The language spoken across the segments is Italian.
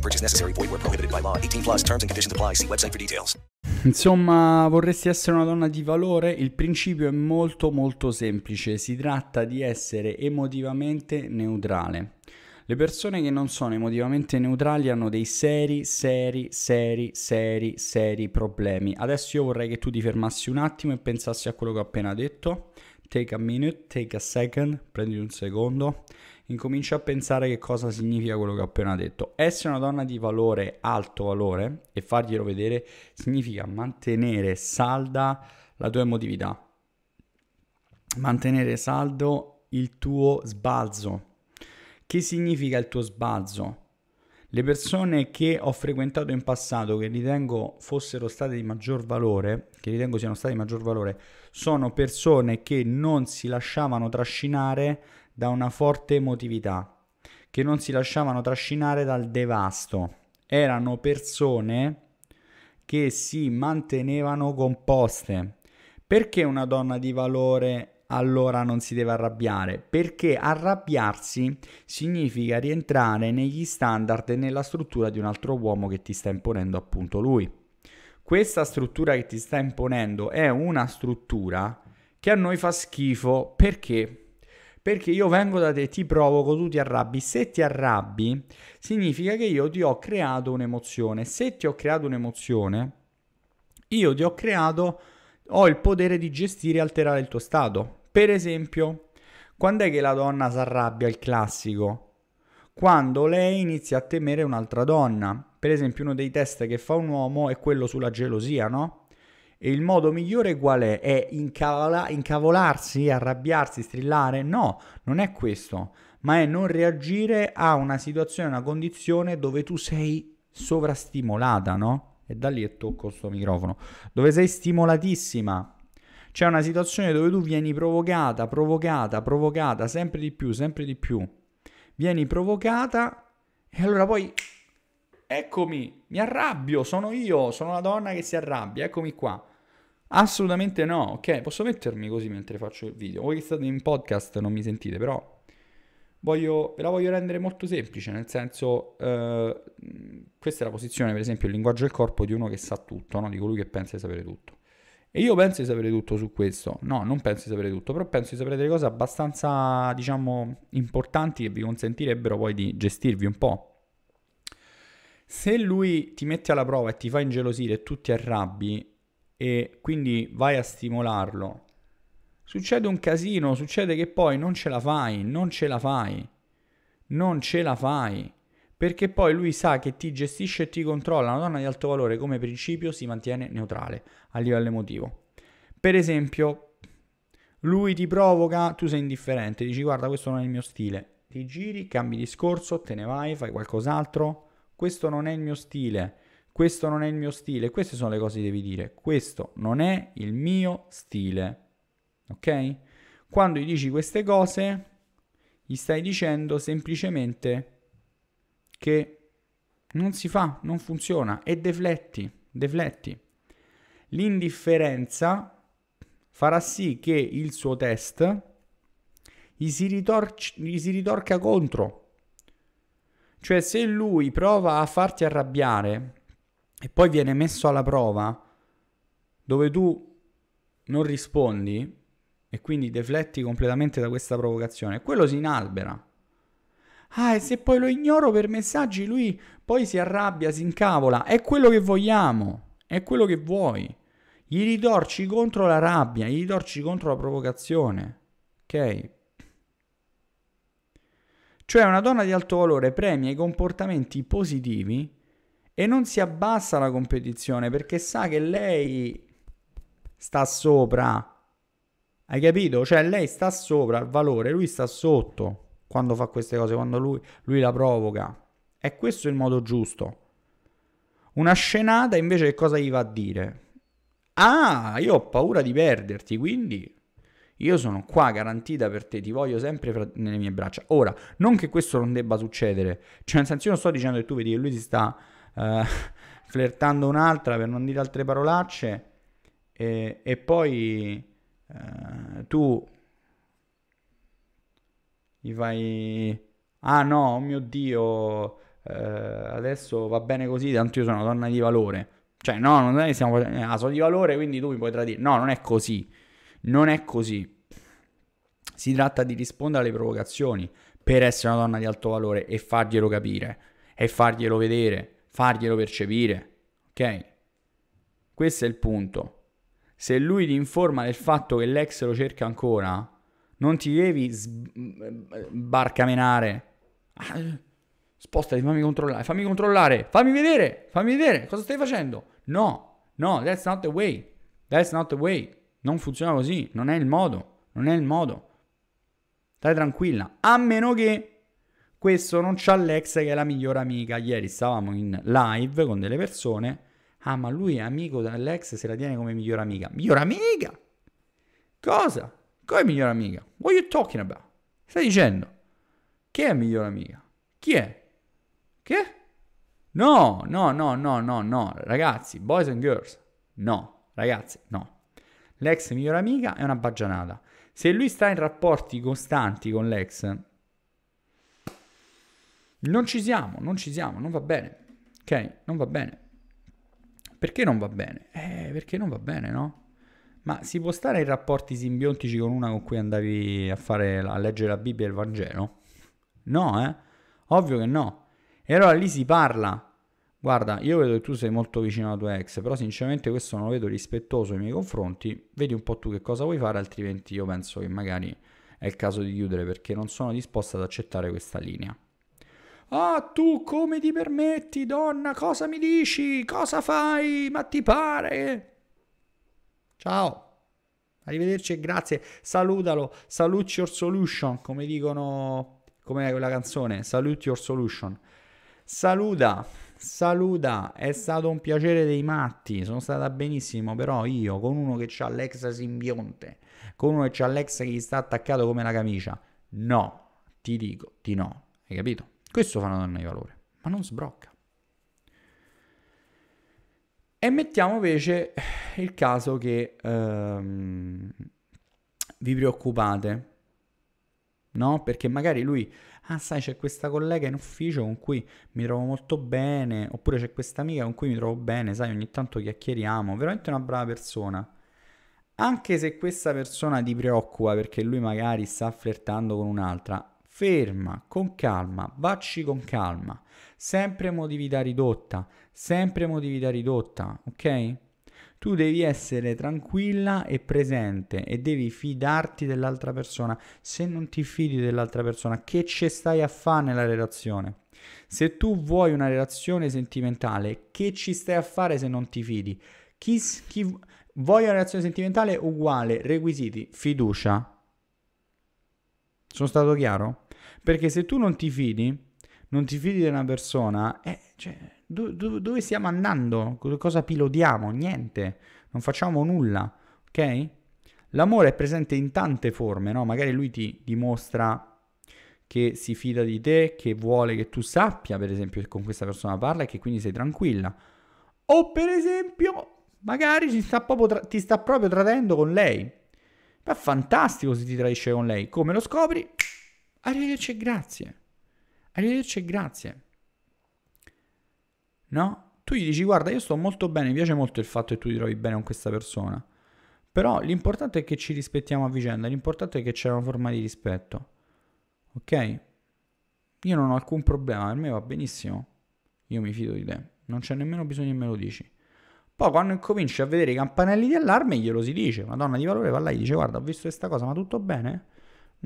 No purchase necessary. Void where prohibited by law. 18 plus terms and conditions apply. See website for details. Insomma, vorresti essere una donna di valore? Il principio è molto molto semplice. Si tratta di essere emotivamente neutrale. Le persone che non sono emotivamente neutrali hanno dei seri, seri, seri, seri, seri problemi. Adesso io vorrei che tu ti fermassi un attimo e pensassi a quello che ho appena detto. Take a minute, take a second, prendi un secondo, incomincia a pensare che cosa significa quello che ho appena detto. Essere una donna di valore, alto valore, e farglielo vedere, significa mantenere salda la tua emotività, mantenere saldo il tuo sbalzo. Che significa il tuo sbalzo? Le persone che ho frequentato in passato, che ritengo fossero state di maggior valore, che ritengo siano state di maggior valore, sono persone che non si lasciavano trascinare da una forte emotività, che non si lasciavano trascinare dal devasto. Erano persone che si mantenevano composte. Perché una donna di valore allora non si deve arrabbiare, perché arrabbiarsi significa rientrare negli standard e nella struttura di un altro uomo che ti sta imponendo appunto lui. Questa struttura che ti sta imponendo è una struttura che a noi fa schifo perché? Perché io vengo da te, ti provoco, tu ti arrabbi. Se ti arrabbi, significa che io ti ho creato un'emozione. Se ti ho creato un'emozione, io ti ho creato, ho il potere di gestire e alterare il tuo stato. Per esempio, quando è che la donna si arrabbia, il classico? Quando lei inizia a temere un'altra donna. Per esempio, uno dei test che fa un uomo è quello sulla gelosia, no? E il modo migliore qual è? È incavola- incavolarsi, arrabbiarsi, strillare? No, non è questo, ma è non reagire a una situazione, una condizione dove tu sei sovrastimolata, no? E da lì tocco sto microfono, dove sei stimolatissima, c'è una situazione dove tu vieni provocata, provocata, provocata, sempre di più, sempre di più. Vieni provocata e allora poi eccomi, mi arrabbio, sono io, sono la donna che si arrabbia, eccomi qua. Assolutamente no, ok? Posso mettermi così mentre faccio il video. Voi che state in podcast non mi sentite, però voglio, ve la voglio rendere molto semplice, nel senso, eh, questa è la posizione, per esempio, il linguaggio del corpo di uno che sa tutto, no? di colui che pensa di sapere tutto. E io penso di sapere tutto su questo. No, non penso di sapere tutto, però penso di sapere delle cose abbastanza, diciamo, importanti che vi consentirebbero poi di gestirvi un po'. Se lui ti mette alla prova e ti fa ingelosire e tu ti arrabbi e quindi vai a stimolarlo, succede un casino, succede che poi non ce la fai, non ce la fai, non ce la fai. Perché poi lui sa che ti gestisce e ti controlla. Una donna di alto valore come principio si mantiene neutrale a livello emotivo. Per esempio, lui ti provoca, tu sei indifferente, dici guarda questo non è il mio stile, ti giri, cambi discorso, te ne vai, fai qualcos'altro, questo non è il mio stile, questo non è il mio stile, queste sono le cose che devi dire, questo non è il mio stile, ok? Quando gli dici queste cose, gli stai dicendo semplicemente che non si fa, non funziona e defletti, defletti. L'indifferenza farà sì che il suo test gli si, ritorc- gli si ritorca contro. Cioè se lui prova a farti arrabbiare e poi viene messo alla prova dove tu non rispondi e quindi defletti completamente da questa provocazione, quello si inalbera Ah, e se poi lo ignoro per messaggi, lui poi si arrabbia, si incavola. È quello che vogliamo, è quello che vuoi. Gli ritorci contro la rabbia, gli ritorci contro la provocazione. Ok? Cioè una donna di alto valore premia i comportamenti positivi e non si abbassa la competizione perché sa che lei sta sopra. Hai capito? Cioè lei sta sopra il valore, lui sta sotto quando fa queste cose, quando lui, lui la provoca. È questo il modo giusto. una scenata invece che cosa gli va a dire? Ah, io ho paura di perderti, quindi io sono qua garantita per te, ti voglio sempre fra- nelle mie braccia. Ora, non che questo non debba succedere, cioè nel senso io non sto dicendo che tu vedi che lui si sta uh, flirtando un'altra per non dire altre parolacce e, e poi uh, tu gli fai... Ah no, oh mio Dio, uh, adesso va bene così, tanto io sono una donna di valore. Cioè no, non è che stiamo facendo... Ah, sono di valore, quindi tu mi puoi tradire. No, non è così. Non è così. Si tratta di rispondere alle provocazioni per essere una donna di alto valore e farglielo capire, e farglielo vedere, farglielo percepire. Ok? Questo è il punto. Se lui ti informa del fatto che l'ex lo cerca ancora, non ti devi sbarcamenare. Ah, spostati, fammi controllare, fammi controllare, fammi vedere, fammi vedere cosa stai facendo. No, no, that's not the way. That's not the way. Non funziona così, non è il modo, non è il modo. Stai tranquilla, a meno che questo non c'ha l'ex che è la migliore amica. Ieri stavamo in live con delle persone. Ah, ma lui è amico dell'ex, se la tiene come migliore amica. Migliore amica? Cosa? Come migliore amica? What are you talking about? Stai dicendo? Che è migliore amica? Chi è? Che? No, no, no, no, no, no. Ragazzi, boys and girls. No, ragazzi, no l'ex migliore amica è una baggianata. Se lui sta in rapporti costanti con l'ex, non ci siamo, non ci siamo, non va bene. Ok? Non va bene. Perché non va bene? Eh, perché non va bene, no? Ma si può stare in rapporti simbiontici con una con cui andavi a, fare, a leggere la Bibbia e il Vangelo? No, eh? Ovvio che no. E allora lì si parla Guarda, io vedo che tu sei molto vicino alla tua ex, però sinceramente questo non lo vedo rispettoso nei miei confronti. Vedi un po' tu che cosa vuoi fare, altrimenti io penso che magari è il caso di chiudere perché non sono disposta ad accettare questa linea. Ah, tu come ti permetti, donna? Cosa mi dici? Cosa fai? Ma ti pare? Ciao. Arrivederci e grazie. Salutalo. Salute your solution, come dicono, come quella canzone. Salute your solution. Saluta. Saluta, è stato un piacere dei matti, sono stata benissimo, però io con uno che ha l'ex simbionte, con uno che ha l'ex che gli sta attaccato come la camicia, no, ti dico di no, hai capito? Questo fa una donna di valore, ma non sbrocca. E mettiamo invece il caso che ehm, vi preoccupate, no? Perché magari lui ah sai c'è questa collega in ufficio con cui mi trovo molto bene, oppure c'è questa amica con cui mi trovo bene, sai ogni tanto chiacchieriamo, veramente una brava persona. Anche se questa persona ti preoccupa perché lui magari sta flirtando con un'altra, ferma, con calma, vacci con calma, sempre emotività ridotta, sempre emotività ridotta, ok? Tu devi essere tranquilla e presente e devi fidarti dell'altra persona. Se non ti fidi dell'altra persona, che ci stai a fare nella relazione? Se tu vuoi una relazione sentimentale, che ci stai a fare se non ti fidi? Chi, chi vuoi una relazione sentimentale uguale, requisiti, fiducia. Sono stato chiaro? Perché se tu non ti fidi, non ti fidi di una persona, eh, cioè, do, do, dove stiamo andando? Cosa pilodiamo? Niente, non facciamo nulla, ok? L'amore è presente in tante forme, no? Magari lui ti dimostra che si fida di te, che vuole che tu sappia, per esempio, che con questa persona parla e che quindi sei tranquilla. O per esempio, magari sta tra- ti sta proprio tradendo con lei. Ma è fantastico se ti tradisce con lei. Come lo scopri? Arrivederci e grazie. Arrivederci e grazie. No? Tu gli dici, guarda, io sto molto bene, mi piace molto il fatto che tu ti trovi bene con questa persona. Però l'importante è che ci rispettiamo a vicenda, l'importante è che c'è una forma di rispetto. Ok? Io non ho alcun problema, per me va benissimo. Io mi fido di te, non c'è nemmeno bisogno che me lo dici. Poi quando incominci a vedere i campanelli di allarme glielo si dice, una donna di valore va là e dice guarda ho visto questa cosa ma tutto bene?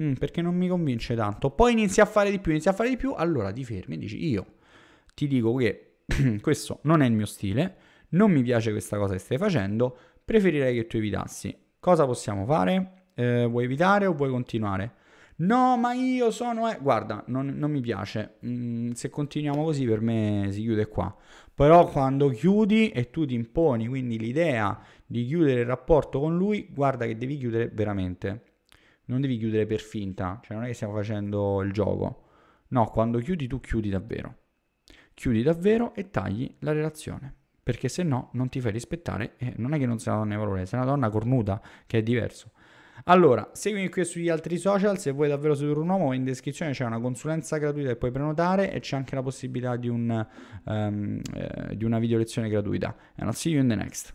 Mm, perché non mi convince tanto. Poi inizi a fare di più, inizi a fare di più, allora ti fermi e dici io ti dico che questo non è il mio stile, non mi piace questa cosa che stai facendo, preferirei che tu evitassi. Cosa possiamo fare? Eh, vuoi evitare o vuoi continuare? No, ma io sono... Eh... Guarda, non, non mi piace. Mm, se continuiamo così per me si chiude qua. Però quando chiudi e tu ti imponi, quindi l'idea di chiudere il rapporto con lui, guarda che devi chiudere veramente. Non devi chiudere per finta, cioè non è che stiamo facendo il gioco. No, quando chiudi tu chiudi davvero. Chiudi davvero e tagli la relazione. Perché se no non ti fai rispettare e non è che non sei una donna di valore, sei una donna cornuta, che è diverso. Allora, seguimi qui sugli altri social, se vuoi davvero sedurre un uomo, in descrizione c'è una consulenza gratuita che puoi prenotare e c'è anche la possibilità di, un, um, eh, di una video lezione gratuita. And I'll see you in the next.